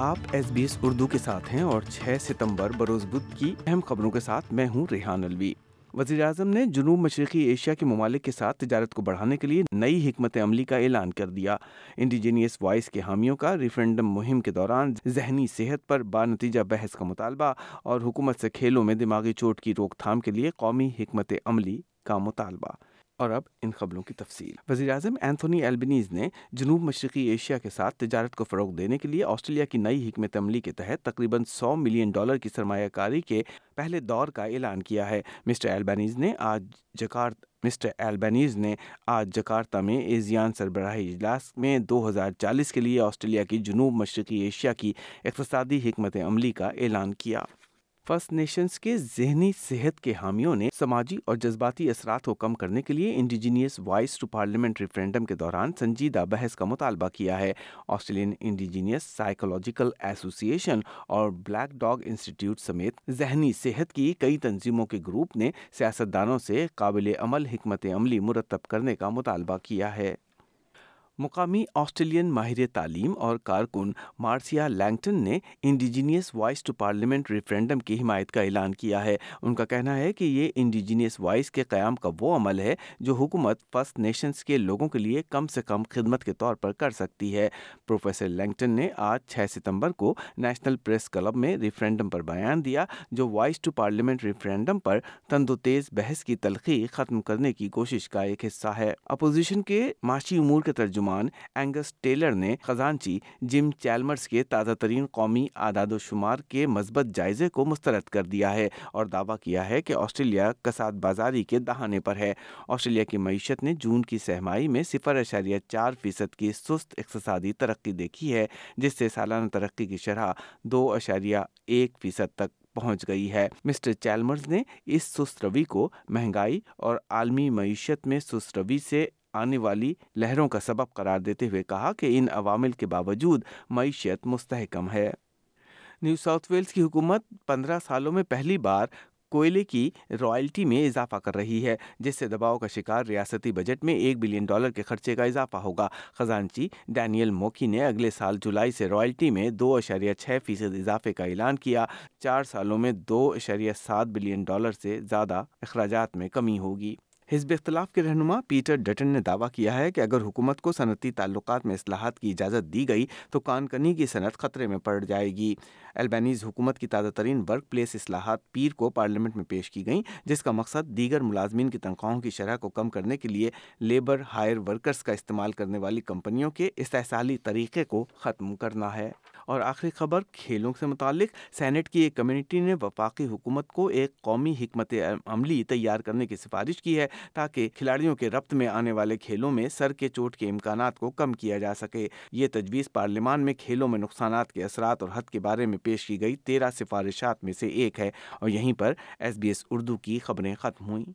آپ S B S Urdu کے ساتھ ہیں اور چھ ستمبر بروز بدھ کی اہم خبروں کے ساتھ میں ہوں ریحان الوی وزیر اعظم نے جنوب مشرقی ایشیا کے ممالک کے ساتھ تجارت کو بڑھانے کے لیے نئی حکمت عملی کا اعلان کر دیا۔ انڈیجینیس وائس کے حامیوں کا ریفرنڈم مہم کے دوران ذہنی صحت پر با نتیجہ بحث کا مطالبہ اور حکومت سے کھیلوں میں دماغی چوٹ کی روک تھام کے لیے قومی حکمت عملی کا مطالبہ۔ اور اب ان خبروں کی تفصیل۔ وزیر اعظم اینتھونی ایلبنیز نے جنوب مشرقی ایشیا کے ساتھ تجارت کو فروغ دینے کے لیے آسٹریلیا کی نئی حکمت عملی کے تحت تقریباً سو ملین ڈالر کی سرمایہ کاری کے پہلے دور کا اعلان کیا ہے۔ مسٹر ایلبنیز نے آج جکارت مسٹر ایلبنیز نے آج جکارتا میں ایزیان سربراہی اجلاس میں دو ہزار چالیس کے لیے آسٹریلیا کی جنوب مشرقی ایشیا کی اقتصادی حکمت عملی کا اعلان کیا۔ فرسٹ نیشنز کے ذہنی صحت کے حامیوں نے سماجی اور جذباتی اثرات کو کم کرنے کے لیے indigenous voice to parliament referendum کے دوران سنجیدہ بحث کا مطالبہ کیا ہے۔ آسٹریلین انڈیجینیس سائیکولوجیکل ایسوسی ایشن اور بلیک ڈاگ انسٹیٹیوٹ سمیت ذہنی صحت کی کئی تنظیموں کے گروپ نے سیاستدانوں سے قابل عمل حکمت عملی مرتب کرنے کا مطالبہ کیا ہے۔ مقامی آسٹریلین ماہر تعلیم اور کارکن مارسیا لینگٹن نے indigenous voice to parliament referendum کی حمایت کا اعلان کیا ہے۔ ان کا کہنا ہے کہ یہ انڈیجینیس وائس کے قیام کا وہ عمل ہے جو حکومت فرسٹ نیشنز کے لوگوں کے لیے کم سے کم خدمت کے طور پر کر سکتی ہے۔ پروفیسر لینگٹن نے آج چھ ستمبر کو نیشنل پریس کلب میں ریفرینڈم پر بیان دیا، جو وائس ٹو پارلیمنٹ ریفرینڈم پر تند و تیز بحث کی تلخی ختم کرنے کی کوشش کا ایک حصہ ہے۔ اپوزیشن کے معاشی امور کے ترجمہ اینگس ٹیلر نے خزانچی جم چیلمرز کے تازہ ترین قومی اعداد و شمار کے مثبت جائزے کو مسترد کر دیا ہے اور دعویٰ کیا ہے کہ آسٹریلیا کساد بازاری کے دہانے پر ہے۔ آسٹریلیا کی معیشت نے جون کی سہمائی میں صفر اشاریہ چار فیصد کی سست اقتصادی ترقی دیکھی ہے، جس سے سالانہ ترقی کی شرح دو اشاریہ ایک فیصد تک پہنچ گئی ہے۔ مسٹر چیلمرز نے اس سست روی کو مہنگائی اور عالمی معیشت میں سست روی سے آنے والی لہروں کا سبب قرار دیتے ہوئے کہا کہ ان عوامل کے باوجود معیشت مستحکم ہے۔ نیو ساؤتھ ویلز کی حکومت پندرہ سالوں میں پہلی بار کوئلے کی رائلٹی میں اضافہ کر رہی ہے، جس سے دباؤ کا شکار ریاستی بجٹ میں ایک بلین ڈالر کے خرچے کا اضافہ ہوگا۔ خزانچی ڈینیل موکی نے اگلے سال جولائی سے رائلٹی میں دو اشاریہ چھ فیصد اضافے کا اعلان کیا۔ چار سالوں میں دو اشاریہ سات بلین ڈالر سے زیادہ اخراجات میں کمی ہوگی۔ حزب اختلاف کے رہنما پیٹر ڈٹن نے دعویٰ کیا ہے کہ اگر حکومت کو صنعتی تعلقات میں اصلاحات کی اجازت دی گئی تو کان کنی کی صنعت خطرے میں پڑ جائے گی۔ البینیز حکومت کی تازہ ترین ورک پلیس اصلاحات پیر کو پارلیمنٹ میں پیش کی گئیں، جس کا مقصد دیگر ملازمین کی تنخواہوں کی شرح کو کم کرنے کے لیے لیبر ہائر ورکرز کا استعمال کرنے والی کمپنیوں کے استحصالی طریقے کو ختم کرنا ہے۔ اور آخری خبر، کھیلوں سے متعلق سینٹ کی ایک کمیونٹی نے وفاقی حکومت کو ایک قومی حکمت عملی تیار کرنے کی سفارش کی ہے تاکہ کھلاڑیوں کے ربط میں آنے والے کھیلوں میں سر کے چوٹ کے امکانات کو کم کیا جا سکے۔ یہ تجویز پارلیمان میں کھیلوں میں نقصانات کے اثرات اور حد کے بارے میں پیش کی گئی تیرہ سفارشات میں سے ایک ہے اور یہیں پر ایس بی ایس اردو کی خبریں ختم ہوئیں۔